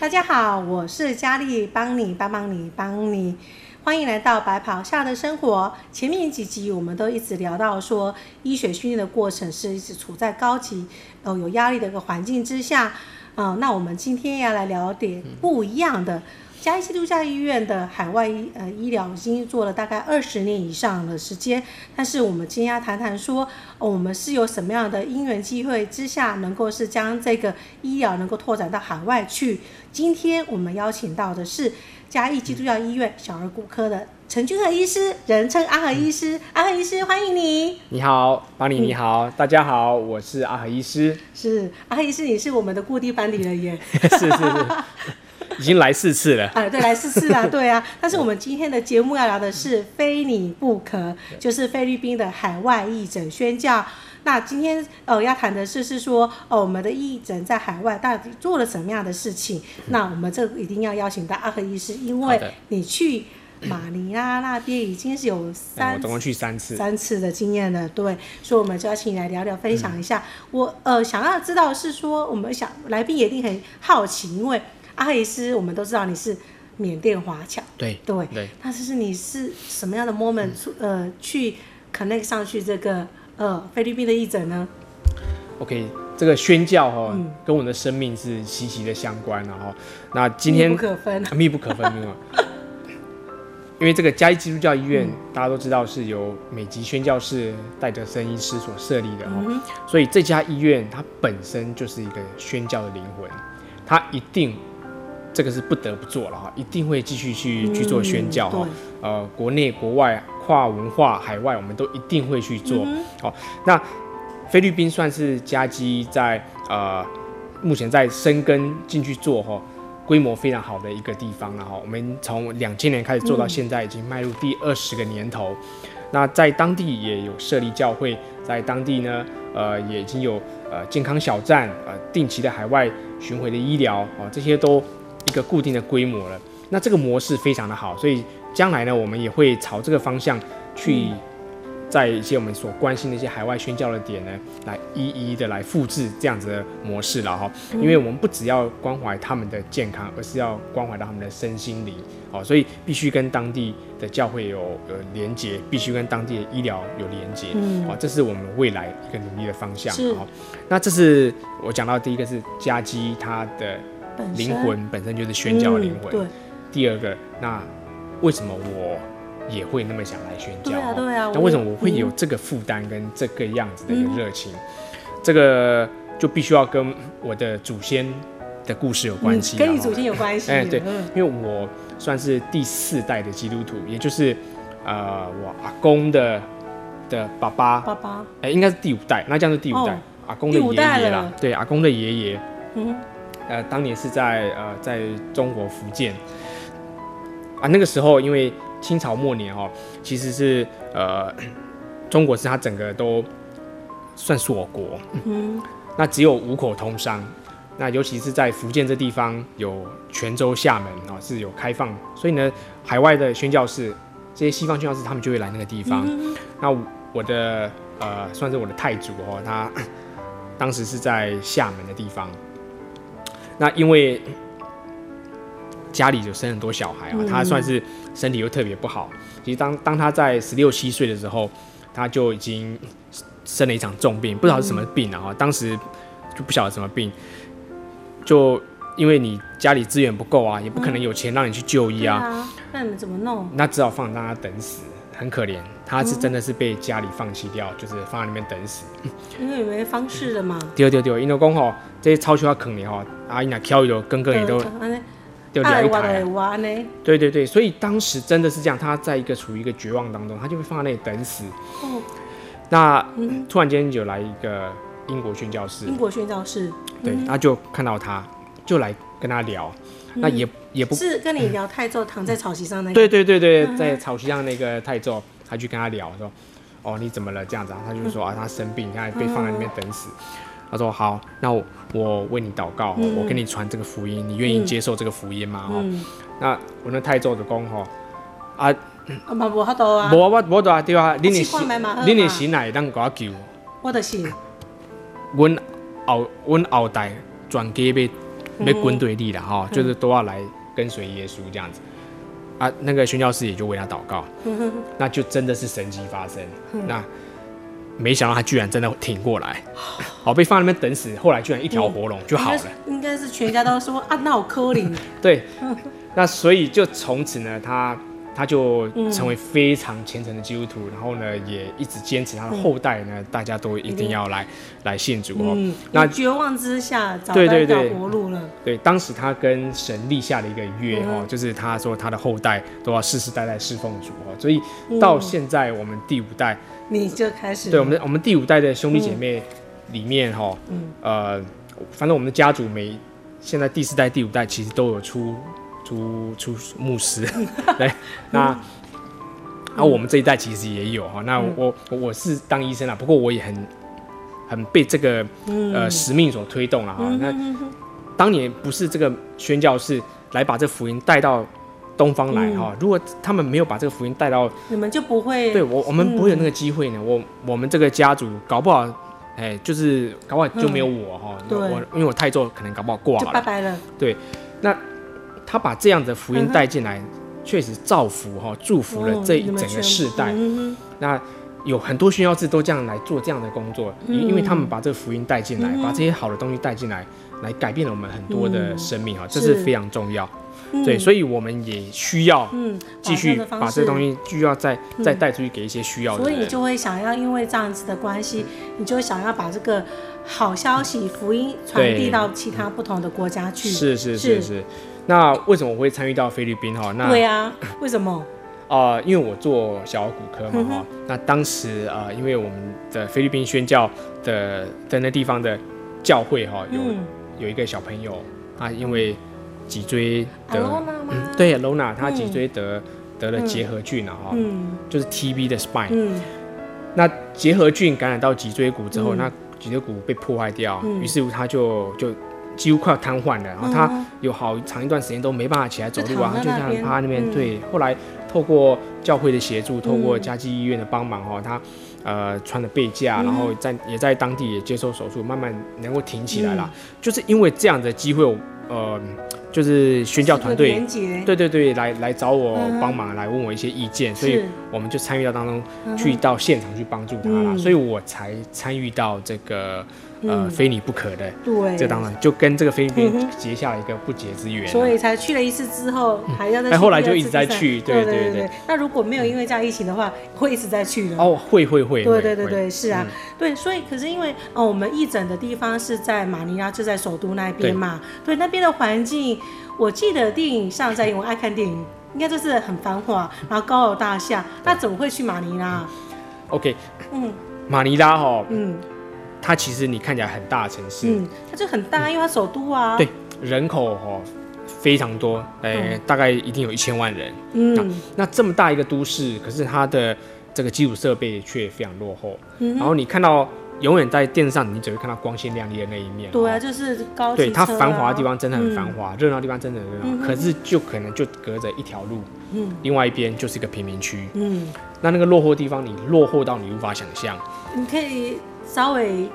大家好，我是佳丽，帮你帮帮你帮你，欢迎来到白袍下的生活。前面几集我们都一直聊到说，医学训练的过程是一直处在高级、哦有压力的一个环境之下。嗯、呃，那我们今天要来聊点不一样的。嘉义基督教医院的海外医呃医疗已经做了大概二十年以上的时间，但是我们今天要谈谈说，哦，我们是有什么样的因缘机会之下，能够是将这个医疗能够拓展到海外去。今天我们邀请到的是嘉义基督教医院小儿骨科的陈君和医师，人称阿和医师。阿和医师，欢迎你。你好，邦尼，你好，大家好，我是阿和医师。是阿和医师，你是我们的固定班底了耶。是是是。已经来四次了，啊，对，来四次啊，对啊。但是我们今天的节目要聊的是非你不可，就是菲律宾的海外义诊宣教。那今天呃要谈的是是说，哦，我们的义诊在海外到底做了什么样的事情？嗯、那我们这一定要邀请到阿和医师，因为你去马尼拉那边已经是有三，我总共去三次，三次的经验了，对。所以我们就要请你来聊聊，分享一下。嗯、我呃想要知道是说，我们想来宾也一定很好奇，因为。阿和医师，我们都知道你是缅甸华侨，对对对。但是是你是什么样的 moment，嗯、呃，去 connect 上去这个呃菲律宾的义诊呢？OK，这个宣教哈、哦，嗯、跟我的生命是息息的相关，然后那今天密不可分，密不可分，因为这个嘉义基督教医院，嗯、大家都知道是由美籍宣教士戴德森医师所设立的哈，嗯、所以这家医院它本身就是一个宣教的灵魂，它一定。这个是不得不做了哈，一定会继续去、嗯、去做宣教哈。呃，国内国外跨文化海外，我们都一定会去做。好、嗯，那菲律宾算是加基在呃目前在深耕进去做哈，规模非常好的一个地方了哈。我们从两千年开始做到现在，已经迈入第二十个年头。嗯、那在当地也有设立教会，在当地呢，呃，也已经有呃健康小站，呃，定期的海外巡回的医疗啊，这些都。一个固定的规模了，那这个模式非常的好，所以将来呢，我们也会朝这个方向去，在一些我们所关心的一些海外宣教的点呢，来一一的来复制这样子的模式了哈。因为我们不只要关怀他们的健康，而是要关怀到他们的身心灵哦，所以必须跟当地的教会有有连接，必须跟当地的医疗有连接，嗯，这是我们未来一个努力的方向。是，那这是我讲到第一个是加基它的。灵魂本身就是宣教的灵魂。嗯、对。第二个，那为什么我也会那么想来宣教？对啊，对啊。那为什么我会有这个负担跟这个样子的一个热情？嗯、这个就必须要跟我的祖先的故事有关系。跟你祖先有关系。哎，对，因为我算是第四代的基督徒，也就是呃，我阿公的的爸爸。爸爸。哎，应该是第五代，那这样是第五代，哦、阿公的爷爷啦。对，阿公的爷爷。嗯。呃，当年是在呃，在中国福建啊，那个时候因为清朝末年哦，其实是呃，中国是它整个都算锁国，嗯，那只有五口通商，那尤其是在福建这地方有泉州、厦门啊、哦、是有开放，所以呢，海外的宣教士，这些西方宣教士他们就会来那个地方。嗯、那我的呃，算是我的太祖哦，他 当时是在厦门的地方。那因为家里就生很多小孩啊，他算是身体又特别不好。其实当当他在十六七岁的时候，他就已经生了一场重病，不知道是什么病啊。当时就不晓得什么病，就因为你家里资源不够啊，也不可能有钱让你去就医啊。那你们怎么弄？那只好放让他等死，很可怜。他是真的是被家里放弃掉，就是放在那边等死。因为有没方式了嘛。对对对，因为讲吼，这些超需要啃你吼，阿姨那挑就跟跟也都就聊一台。对对对，所以当时真的是这样，他在一个处于一个绝望当中，他就会放在那里等死。哦。那突然间有来一个英国宣教士。英国宣教士。对，他就看到他，就来跟他聊。那也也不是跟你聊太祖躺在草席上那个。对对对对，在草席上那个太祖。他去跟他聊说：“哦，你怎么了？这样子啊？”他就说：“啊，他生病，他被放在那边等死。”他说：“好，那我，我为你祷告，我给你传这个福音，你愿意接受这个福音吗？”哦，那我那太州的公哈啊，啊嘛无法度啊。无我我都对啊，恁的试看觅嘛好嘛恁的神来当我救。我的是，阮后阮后代全家要要跟随你了哈，就是都要来跟随耶稣这样子。啊，那个宣教师也就为他祷告，那就真的是神迹发生。那没想到他居然真的挺过来，好被放在那边等死，后来居然一条活龙就好了。应该是全家都说啊，那我柯林。对，那所以就从此呢，他。他就成为非常虔诚的基督徒，然后呢，也一直坚持他的后代呢，大家都一定要来来信主哦。那绝望之下找到一条活路了。对，当时他跟神立下了一个约哦，就是他说他的后代都要世世代代侍奉主哦。所以到现在我们第五代，你就开始。对，我们我们第五代的兄弟姐妹里面哈，呃，反正我们的家族每现在第四代、第五代其实都有出。出出牧师，对，那，然后我们这一代其实也有哈，那我我是当医生啊，不过我也很很被这个呃使命所推动了哈。那当年不是这个宣教士来把这福音带到东方来哈，如果他们没有把这个福音带到，你们就不会，对我我们不会有那个机会呢。我我们这个家族搞不好，哎，就是搞不好就没有我哈。我因为我太重，可能搞不好挂了，拜拜了。对，那。他把这样的福音带进来，确实造福哈，祝福了这一整个世代。那有很多宣教士都这样来做这样的工作，因因为他们把这个福音带进来，把这些好的东西带进来，来改变了我们很多的生命哈，这是非常重要。对，所以我们也需要嗯继续把这东西，需要再再带出去给一些需要的人。所以你就会想要，因为这样子的关系，你就想要把这个好消息福音传递到其他不同的国家去。是是是是。那为什么我会参与到菲律宾哈？那对啊，为什么？呃，因为我做小儿骨科嘛哈。那当时呃，因为我们的菲律宾宣教的在那地方的教会哈，有有一个小朋友，他因为脊椎得，对，Lona，他脊椎得得了结核菌了哈，就是 TB 的 spine。那结核菌感染到脊椎骨之后，那脊椎骨被破坏掉，于是乎他就就。几乎快要瘫痪了，然后他有好长一段时间都没办法起来走路啊，他就这样趴在那边。对，后来透过教会的协助，透过嘉基医院的帮忙哈，他呃穿了背架，然后在也在当地也接受手术，慢慢能够挺起来了。就是因为这样的机会，呃，就是宣教团队，对对对，来来找我帮忙，来问我一些意见，所以我们就参与到当中去，到现场去帮助他了，所以我才参与到这个。呃，非你不可的，对，这当然就跟这个菲律宾结下一个不解之缘，所以才去了一次之后，还要再去。后来就一直在去，对对对。那如果没有因为这样疫情的话，会一直在去的。哦，会会会。对对对对，是啊，对，所以可是因为哦，我们义诊的地方是在马尼拉，就在首都那边嘛，对，那边的环境，我记得电影上在，因为我爱看电影，应该就是很繁华，然后高楼大厦，那怎么会去马尼拉？OK，嗯，马尼拉哈，嗯。它其实你看起来很大的城市，嗯，它就很大，因为它首都啊。对，人口哦非常多，哎，大概一定有一千万人。嗯，那这么大一个都市，可是它的这个基础设备却非常落后。然后你看到永远在电视上，你只会看到光鲜亮丽的那一面。对啊，就是高。对，它繁华的地方真的很繁华，热闹的地方真的很热闹。可是就可能就隔着一条路，嗯，另外一边就是一个贫民区。嗯，那那个落后的地方，你落后到你无法想象。你可以。稍微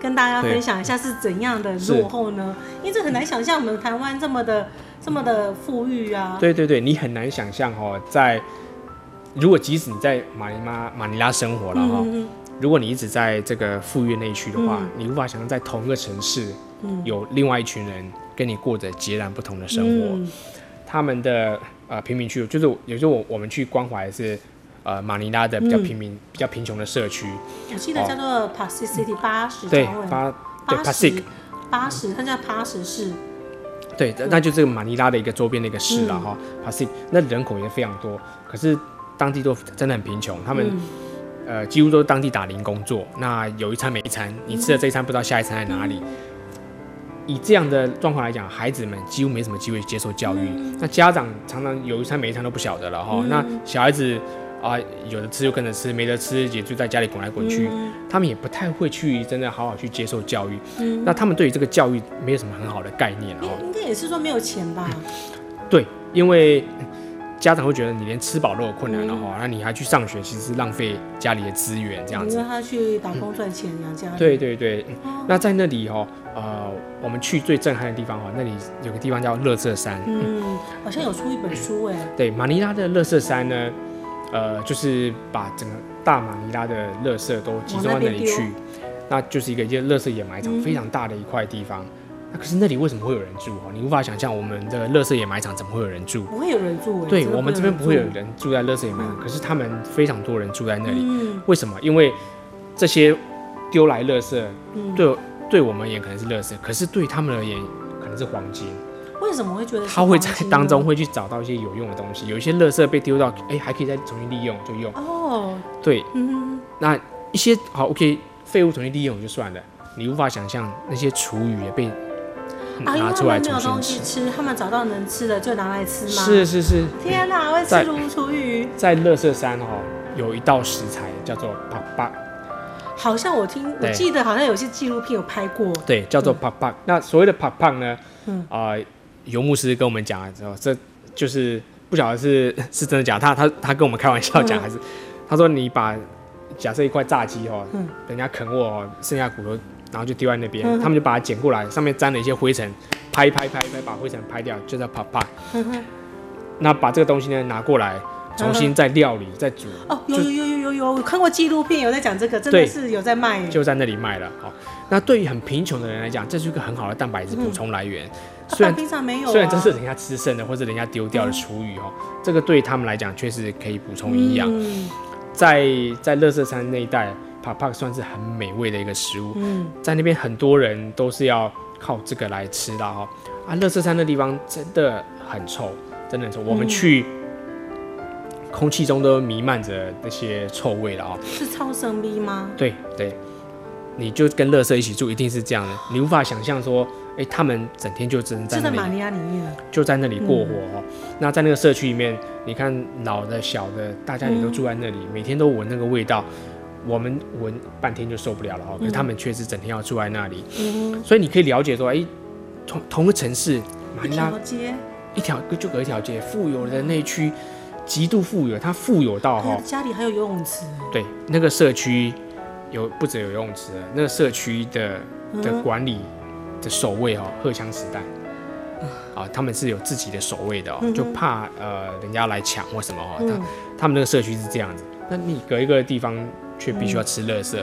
跟大家分享一下是怎样的落后呢？因为这很难想象我们台湾这么的这么的富裕啊。对对对，你很难想象哦，在如果即使你在马尼拉马尼拉生活了哈，如果你一直在这个富裕内区的话，嗯、你无法想象在同一个城市有另外一群人跟你过着截然不同的生活。嗯、他们的呃贫民区，就是有时候我我们去关怀是。呃，马尼拉的比较平民、比较贫穷的社区，我记得叫做 Pasig City 八十，对，八对 Pasig 八十，它叫八十市，对，那就是这个马尼拉的一个周边的一个市了哈。Pasig 那人口也非常多，可是当地都真的很贫穷，他们呃几乎都是当地打零工作，那有一餐没一餐，你吃了这一餐不知道下一餐在哪里。以这样的状况来讲，孩子们几乎没什么机会接受教育，那家长常常有一餐没一餐都不晓得了哈。那小孩子。啊，有的吃就跟着吃，没得吃也就在家里滚来滚去。嗯、他们也不太会去真的好好去接受教育。嗯、那他们对于这个教育没有什么很好的概念哦。应该也是说没有钱吧？对，因为家长会觉得你连吃饱都有困难了哈，那、嗯、你还去上学，其实是浪费家里的资源这样子。因为他去打工赚钱养家。对对对，哦、那在那里哈，呃，我们去最震撼的地方哈，那里有个地方叫乐色山。嗯，好像有出一本书哎。对，马尼拉的乐色山呢，呃，就是把整个大马尼拉的垃圾都集中到那里去，那，那就是一个一个垃圾掩埋场，嗯、非常大的一块地方。那可是那里为什么会有人住？你无法想象，我们的垃圾掩埋场怎么会有人住？不会有人住。对，我们这边不会有人住在垃圾掩埋场，可是他们非常多人住在那里。为什么？因为这些丢来垃圾，对对我们而言可能是垃圾，可是对他们而言可能是黄金。为什么会觉得？他会在当中会去找到一些有用的东西，有一些垃圾被丢到，哎，还可以再重新利用，就用。哦。对。嗯。那一些好，OK，废物重新利用就算了，你无法想象那些厨余也被。啊，因为他们没有东西吃，他们找到能吃的就拿来吃吗？是是是。天哪，会吃如厨余。在垃圾山哦，有一道食材叫做帕帕。好像我听，我记得好像有些纪录片有拍过。对，叫做帕帕。那所谓的帕帕呢？嗯啊，游牧师跟我们讲了之后，这就是不晓得是 是真的假的。他他他跟我们开玩笑讲，还是他说你把假设一块炸鸡哦，人家啃我哦，剩下骨头。然后就丢在那边，嗯、他们就把它捡过来，上面沾了一些灰尘，拍一拍拍一拍，把灰尘拍掉，就在啪啪。嗯、那把这个东西呢拿过来，重新再料理、嗯、再煮。哦，有有有有有看过纪录片有在讲这个，真的是有在卖。就在那里卖了。好，那对于很贫穷的人来讲，这是一个很好的蛋白质补充来源。嗯、虽然平常没有、啊，虽然这是人家吃剩的或者人家丢掉的厨余哦，嗯、这个对他们来讲确实可以补充营养。嗯、在在乐色山那一带。帕帕算是很美味的一个食物，嗯，在那边很多人都是要靠这个来吃的哈。啊，乐色山的地方真的很臭，真的很臭。嗯、我们去，空气中都弥漫着那些臭味了啊。是超生逼吗？对对，你就跟垃圾一起住，一定是这样的。你无法想象说，哎、欸，他们整天就只能在那里，就在马尼亚里面，就在那里过活哦。嗯、那在那个社区里面，你看老的、小的，大家也都住在那里，嗯、每天都闻那个味道。我们闻半天就受不了了哦，可是他们确实整天要住在那里，嗯、所以你可以了解说，哎、欸，同同个城市，马尼拉，一条街，一条就隔一条街，富有的那区极度富有，他富有到哈，家里还有游泳池，对，那个社区有不止有游泳池，那个社区的的管理的守卫哈，荷枪实弹，啊，他们是有自己的守卫的哦，就怕呃人家来抢或什么哈，他他们那个社区是这样子，那你隔一个地方。却必须要吃垃圾，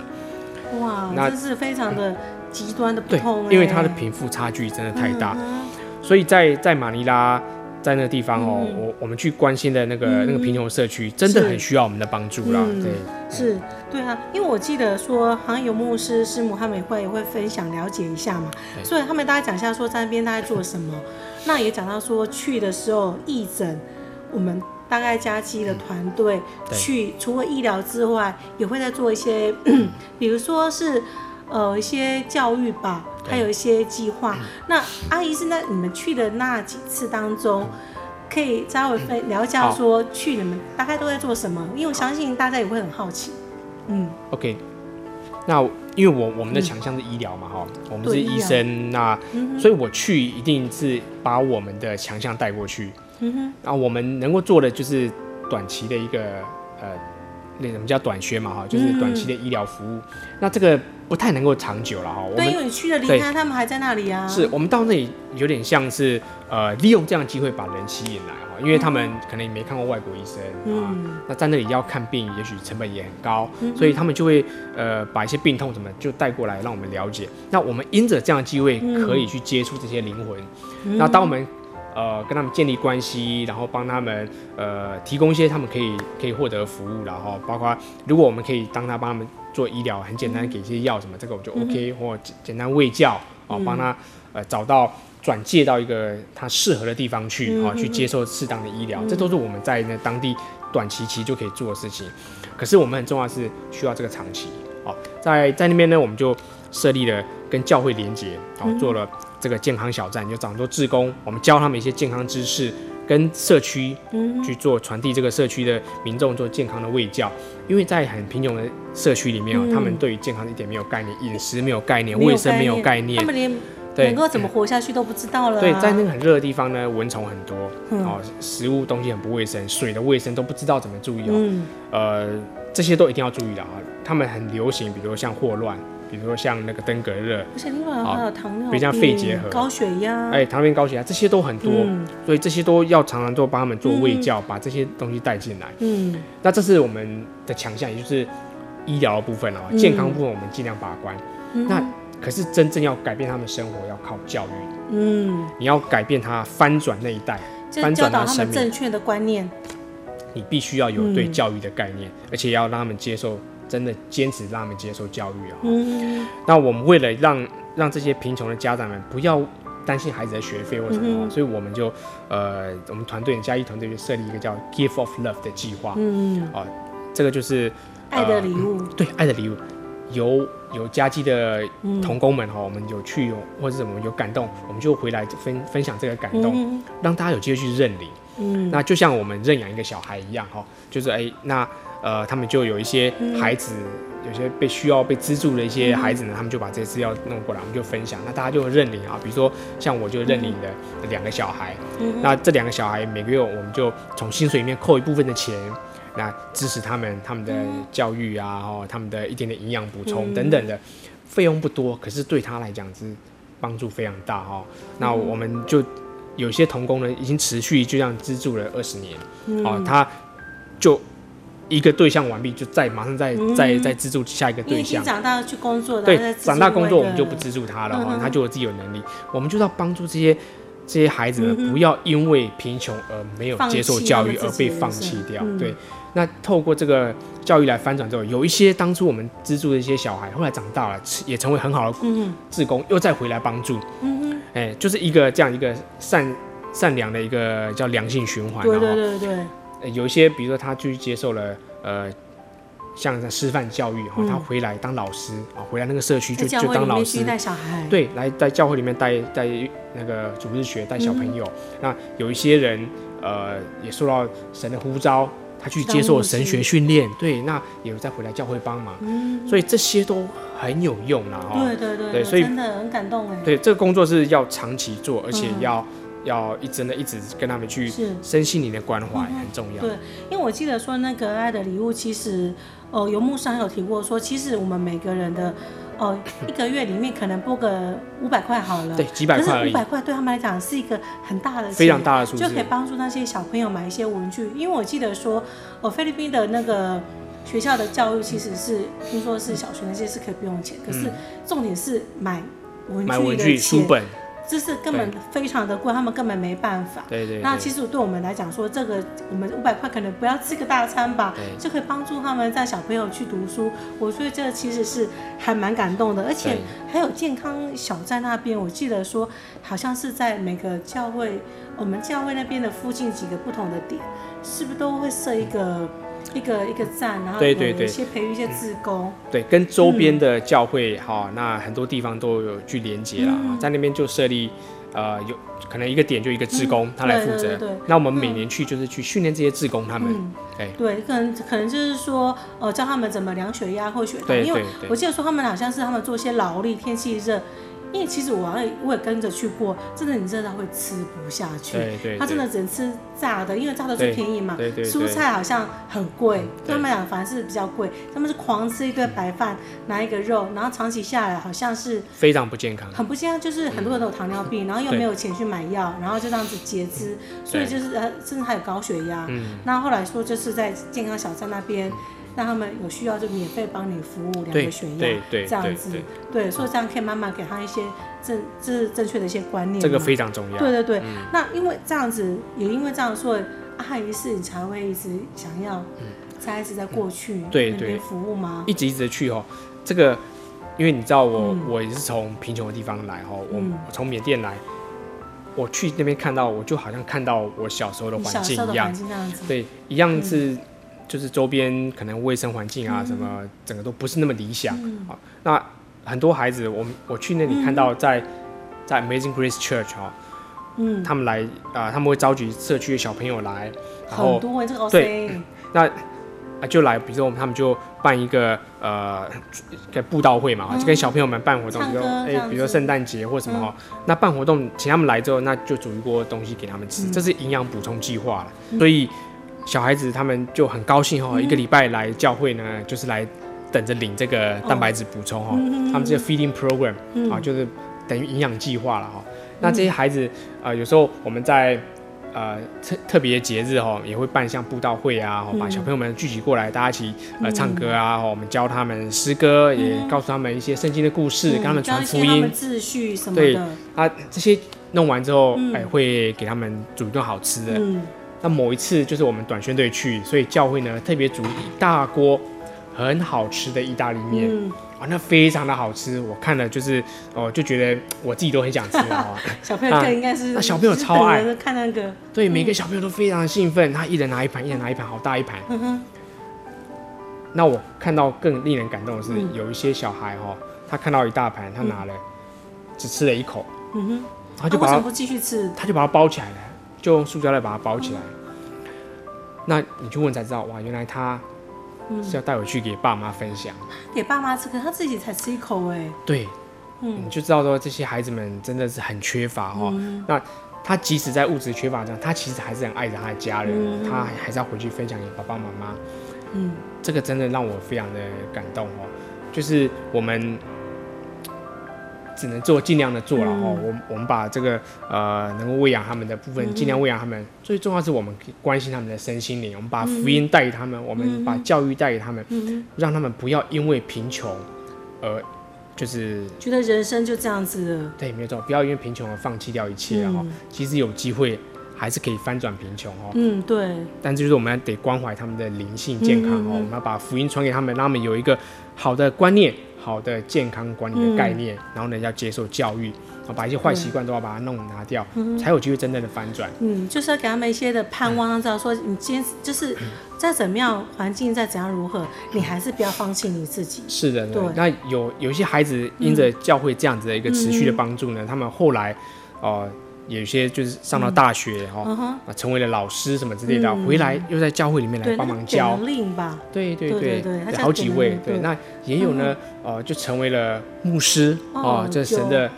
哇，那这是非常的极端的不同，对，因为它的贫富差距真的太大，所以在在马尼拉在那个地方哦，我我们去关心的那个那个贫穷社区，真的很需要我们的帮助啦，对，是，对啊，因为我记得说，好像有牧师师母他们也会也会分享了解一下嘛，所以他们大概讲一下说在那边大概做什么，那也讲到说去的时候义诊我们。大概加基的团队去，除了医疗之外，也会在做一些，比如说是呃一些教育吧，还有一些计划。那阿姨是那你们去的那几次当中，可以稍微分聊一下说去你们大概都在做什么？因为我相信大家也会很好奇。嗯，OK，那因为我我们的强项是医疗嘛，哈，我们是医生，那所以我去一定是把我们的强项带过去。嗯哼，然后我们能够做的就是短期的一个呃，那什么叫短靴嘛哈，就是短期的医疗服务。嗯、那这个不太能够长久了哈。对，因为你去了离开，他们还在那里啊。是我们到那里有点像是呃，利用这样的机会把人吸引来哈，因为他们可能也没看过外国医生啊，嗯、那在那里要看病，也许成本也很高，嗯、所以他们就会呃把一些病痛什么就带过来让我们了解。那我们因着这样的机会可以去接触这些灵魂。嗯、那当我们呃，跟他们建立关系，然后帮他们呃提供一些他们可以可以获得的服务，然后包括如果我们可以当他帮他们做医疗，很简单给一些药什么，这个我就 OK，、嗯、或简单喂教哦，帮他呃找到转介到一个他适合的地方去啊，嗯、去接受适当的医疗，嗯、这都是我们在那当地短期期就可以做的事情。可是我们很重要的是需要这个长期哦，在在那边呢，我们就设立了跟教会连接，然后做了。这个健康小站就找很多志工，我们教他们一些健康知识，跟社区去做传递，这个社区的民众做健康的卫教。因为在很贫穷的社区里面哦，他们对于健康一点没有概念，饮食没有概念，卫生没有概念，他们连能够怎么活下去都不知道了、啊。对，在那个很热的地方呢，蚊虫很多，嗯、哦，食物东西很不卫生，水的卫生都不知道怎么注意哦。嗯、呃，这些都一定要注意的啊。他们很流行，比如像霍乱，比如说像那个登革热，而且另外还有糖尿病，比如像肺结核、高血压，哎，糖尿病、高血压这些都很多，嗯、所以这些都要常常做帮他们做胃教，嗯、把这些东西带进来。嗯，那这是我们的强项，也就是医疗的部分哦，嗯、健康部分我们尽量把关。嗯、那可是真正要改变他们生活，要靠教育。嗯，你要改变他翻转那一代，翻转他生命，正确的观念。你必须要有对教育的概念，嗯、而且要让他们接受。真的坚持让他们接受教育啊！嗯，那我们为了让让这些贫穷的家长们不要担心孩子的学费或什么，嗯、所以我们就呃，我们团队嘉义团队就设立一个叫 Gift of Love 的计划。嗯，哦、呃，这个就是、呃、爱的礼物。对，爱的礼物，有有嘉基的童工们哈，嗯、我们有去有或者什么有感动，我们就回来分分享这个感动，嗯、让大家有机会去认领。嗯，那就像我们认养一个小孩一样哈，就是哎、欸、那。呃，他们就有一些孩子，嗯、有些被需要被资助的一些孩子呢，嗯、他们就把这些资料弄过来，我们就分享。那大家就认领啊，比如说像我就认领的两个小孩，嗯、那这两个小孩每个月我们就从薪水里面扣一部分的钱，那支持他们他们的教育啊，哦，他们的一点点营养补充等等的，费用不多，可是对他来讲是帮助非常大哦。那我们就有些童工呢，已经持续就这样资助了二十年，哦、嗯，他就。一个对象完毕，就再马上再、嗯、再再资助下一个对象。长大去工作的，对，长大工作我们就不资助他了，嗯、他就有自己有能力。我们就要帮助这些这些孩子们，不要因为贫穷而没有接受教育而被放弃掉。嗯、对，那透过这个教育来翻转之后，有一些当初我们资助的一些小孩，后来长大了，也成为很好的志工，嗯、又再回来帮助。嗯哼，哎，就是一个这样一个善善良的一个叫良性循环。对对对对。有一些，比如说他去接受了呃，像在师范教育，哈，他回来当老师啊，回来那个社区就就当老师，带小孩，对，来在教会里面带带那个主日学，带小朋友。那有一些人，呃，也受到神的呼召，他去接受神学。训练，对，那也有再回来教会帮忙，所以这些都很有用啦，哈，对对对，对，所以真的很感动哎，对，这个工作是要长期做，而且要。要一真的一直跟他们去身心灵的关怀很重要。对，因为我记得说那个爱的礼物，其实哦，游牧商有提过说，其实我们每个人的哦一个月里面可能拨个五百块好了，对，几百块可是。五百块对他们来讲是一个很大的，非常大的数字，就可以帮助那些小朋友买一些文具。因为我记得说哦，菲律宾的那个学校的教育其实是听说是小学那些是可以不用钱，可是重点是买文具的钱，买文具书本。这是根本非常的贵，他们根本没办法。对，对对。那其实对我们来讲说，这个我们五百块可能不要吃个大餐吧，就可以帮助他们带小朋友去读书。我觉得这个其实是还蛮感动的，而且还有健康小站那边，我记得说好像是在每个教会，我们教会那边的附近几个不同的点，是不是都会设一个？嗯一个一个站，然后对对对，一些培育一些志工，对，跟周边的教会哈、嗯哦，那很多地方都有去连接了，嗯、在那边就设立，呃，有可能一个点就一个志工，嗯、他来负责。对对对对，那我们每年去就是去训练这些志工他们，嗯、对，可能可能就是说，呃，教他们怎么量血压或血糖，因为我记得说他们好像是他们做一些劳力，天气热。因为其实我也我也跟着去过，真的你真的会吃不下去。对对，对。他真的只能吃炸的，因为炸的最便宜嘛。蔬菜好像很贵，对他们俩反而是比较贵。他们是狂吃一堆白饭，拿一个肉，然后长期下来好像是非常不健康。很不健康，就是很多人都有糖尿病，然后又没有钱去买药，然后就这样子截肢，所以就是呃，甚至还有高血压。嗯。那后来说就是在健康小站那边。让他们有需要就免费帮你服务，两个血压，这样子，对，所以这样可以慢慢给他一些正，这是正确的一些观念。这个非常重要。对对对，那因为这样子，也因为这样说，阿姨是你才会一直想要，才一直在过去对对服务吗？一直一直去哦，这个，因为你知道我我也是从贫穷的地方来哈，我从缅甸来，我去那边看到，我就好像看到我小时候的环境一样，对，一样是。就是周边可能卫生环境啊，什么整个都不是那么理想啊。那很多孩子，我我去那里看到在在 Amazing Grace Church 哈，嗯，他们来啊，他们会召集社区的小朋友来，然后对，那啊就来，比如说我们他们就办一个呃一个布道会嘛，就跟小朋友们办活动，比如说哎，比如说圣诞节或什么哈，那办活动请他们来之后，那就煮一锅东西给他们吃，这是营养补充计划了。所以小孩子他们就很高兴哈，一个礼拜来教会呢，就是来等着领这个蛋白质补充哈，他们这个 feeding program 啊，就是等于营养计划了哈。那这些孩子啊，有时候我们在。呃，特特别节日哦，也会办像布道会啊，把小朋友们聚集过来，大家一起呃唱歌啊，我们教他们诗歌，也告诉他们一些圣经的故事，跟他们传福音，秩序什么的。对，啊，这些弄完之后，哎，会给他们煮一顿好吃的。那某一次就是我们短宣队去，所以教会呢特别煮一大锅很好吃的意大利面。哇，那非常的好吃，我看了就是哦，就觉得我自己都很想吃哦。小朋友更应该是，那小朋友超爱。看那个，对，每个小朋友都非常的兴奋，他一人拿一盘，一人拿一盘，好大一盘。那我看到更令人感动的是，有一些小孩哦，他看到一大盘，他拿了，只吃了一口，嗯哼，他就把它不继续吃，他就把它包起来了，就用塑胶袋把它包起来。那你去问才知道，哇，原来他。是要带回去给爸妈分享，给爸妈吃，可他自己才吃一口哎。对，嗯，你就知道说这些孩子们真的是很缺乏哈。那他即使在物质缺乏这样，他其实还是很爱着他的家人，他还是要回去分享给爸爸妈妈。嗯，这个真的让我非常的感动哦，就是我们。只能做尽量的做了哦，我我们把这个呃能够喂养他们的部分尽量喂养他们，最重要是我们关心他们的身心灵，我们把福音带给他们，我们把教育带给他们，让他们不要因为贫穷而就是觉得人生就这样子了。对，没错，不要因为贫穷而放弃掉一切哈。其实有机会还是可以翻转贫穷哦。嗯，对。但就是我们得关怀他们的灵性健康哦，我们要把福音传给他们，让他们有一个好的观念。好的健康管理的概念，嗯、然后呢，要接受教育，然后把一些坏习惯都要把它弄拿掉，嗯、才有机会真正的反转。嗯，就是要给他们一些的盼望，让知道说，你今天就是 再怎么样环境再怎样如何，你还是不要放弃你自己。是的，对。那有有一些孩子因着教会这样子的一个持续的帮助呢，嗯、他们后来，哦、呃。有些就是上到大学哈，啊，成为了老师什么之类的，回来又在教会里面来帮忙教。对对对对，好几位。对，那也有呢，呃，就成为了牧师哦，这神的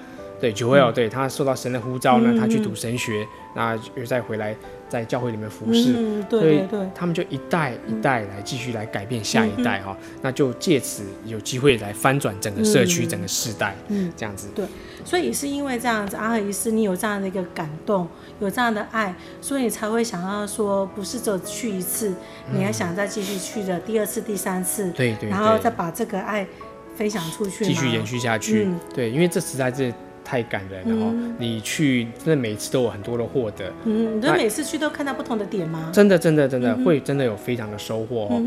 对 Joel，对他受到神的呼召呢，他去读神学，那又再回来。在教会里面服侍，所以他们就一代一代来继续来改变下一代哈，那就借此有机会来翻转整个社区、整个世代，嗯，这样子。对，所以也是因为这样子，阿和医师，你有这样的一个感动，有这样的爱，所以你才会想要说，不是只有去一次，你还想再继续去的第二次、第三次，对对，然后再把这个爱分享出去，继续延续下去。嗯对，因为这实在是。太感人了哈！你去，真的每次都有很多的获得。嗯，你觉得每次去都看到不同的点吗？真的，真的，真的会真的有非常的收获哦。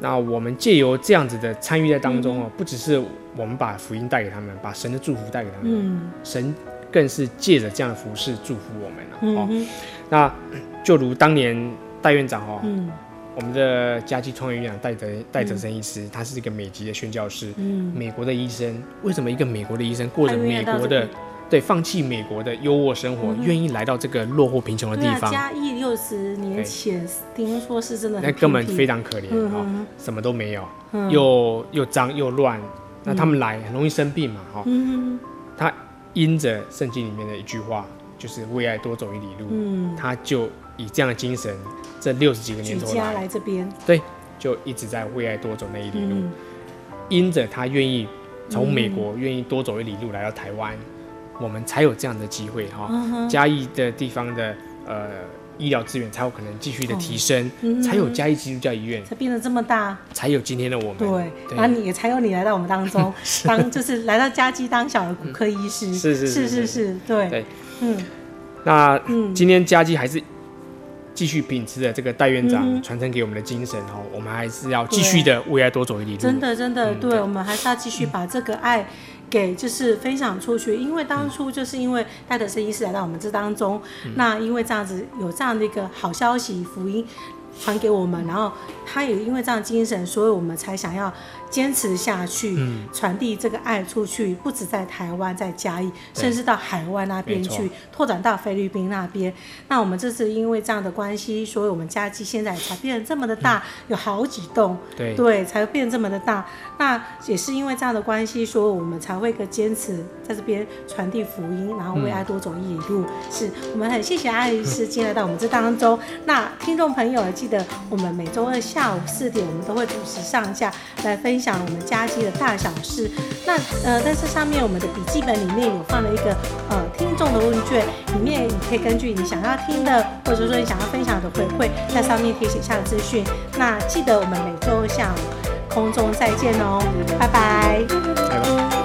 那我们借由这样子的参与在当中哦，不只是我们把福音带给他们，把神的祝福带给他们，嗯，神更是借着这样的服饰祝福我们了。哦，那就如当年戴院长哦，嗯，我们的嘉基创业院长戴德戴德森医师，他是一个美籍的宣教师，嗯，美国的医生，为什么一个美国的医生过着美国的？对，放弃美国的优渥生活，愿意来到这个落后贫穷的地方。嘉义六十年前听说是真的，那根本非常可怜哈，什么都没有，又又脏又乱。那他们来很容易生病嘛哈。他因着圣经里面的一句话，就是为爱多走一里路。他就以这样的精神，这六十几个年头来来这边，对，就一直在为爱多走那一里路。因着他愿意从美国愿意多走一里路来到台湾。我们才有这样的机会哈，嘉义的地方的呃医疗资源才有可能继续的提升，才有嘉义基督教医院才变得这么大，才有今天的我们。对，那你也才有你来到我们当中，当就是来到嘉基当小儿骨科医师，是是是是是，对。对，嗯，那今天嘉基还是继续秉持着这个戴院长传承给我们的精神哦，我们还是要继续的为爱多走一里路，真的真的，对，我们还是要继续把这个爱。给就是分享出去，因为当初就是因为戴德生医师来到我们这当中，嗯、那因为这样子有这样的一个好消息福音传给我们，然后他也因为这样的精神，所以我们才想要坚持下去，传递这个爱出去，不止在台湾，在嘉义，甚至到海外那边去，拓展到菲律宾那边。那我们这次因为这样的关系，所以我们嘉基现在才变得这么的大，有好几栋，对对，才会变这么的大。那也是因为这样的关系，所以我们才会个坚持在这边传递福音，然后为爱多走一里路。是我们很谢谢爱丽丝进来到我们这当中。那听众朋友记得，我们每周二下午四点，我们都会准时上架来分。分享我们家机的大小事。那呃，但是上面，我们的笔记本里面有放了一个呃听众的问卷，里面你可以根据你想要听的，或者说你想要分享的回馈，在上面可以写下资讯。那记得我们每周下午空中再见哦，拜拜。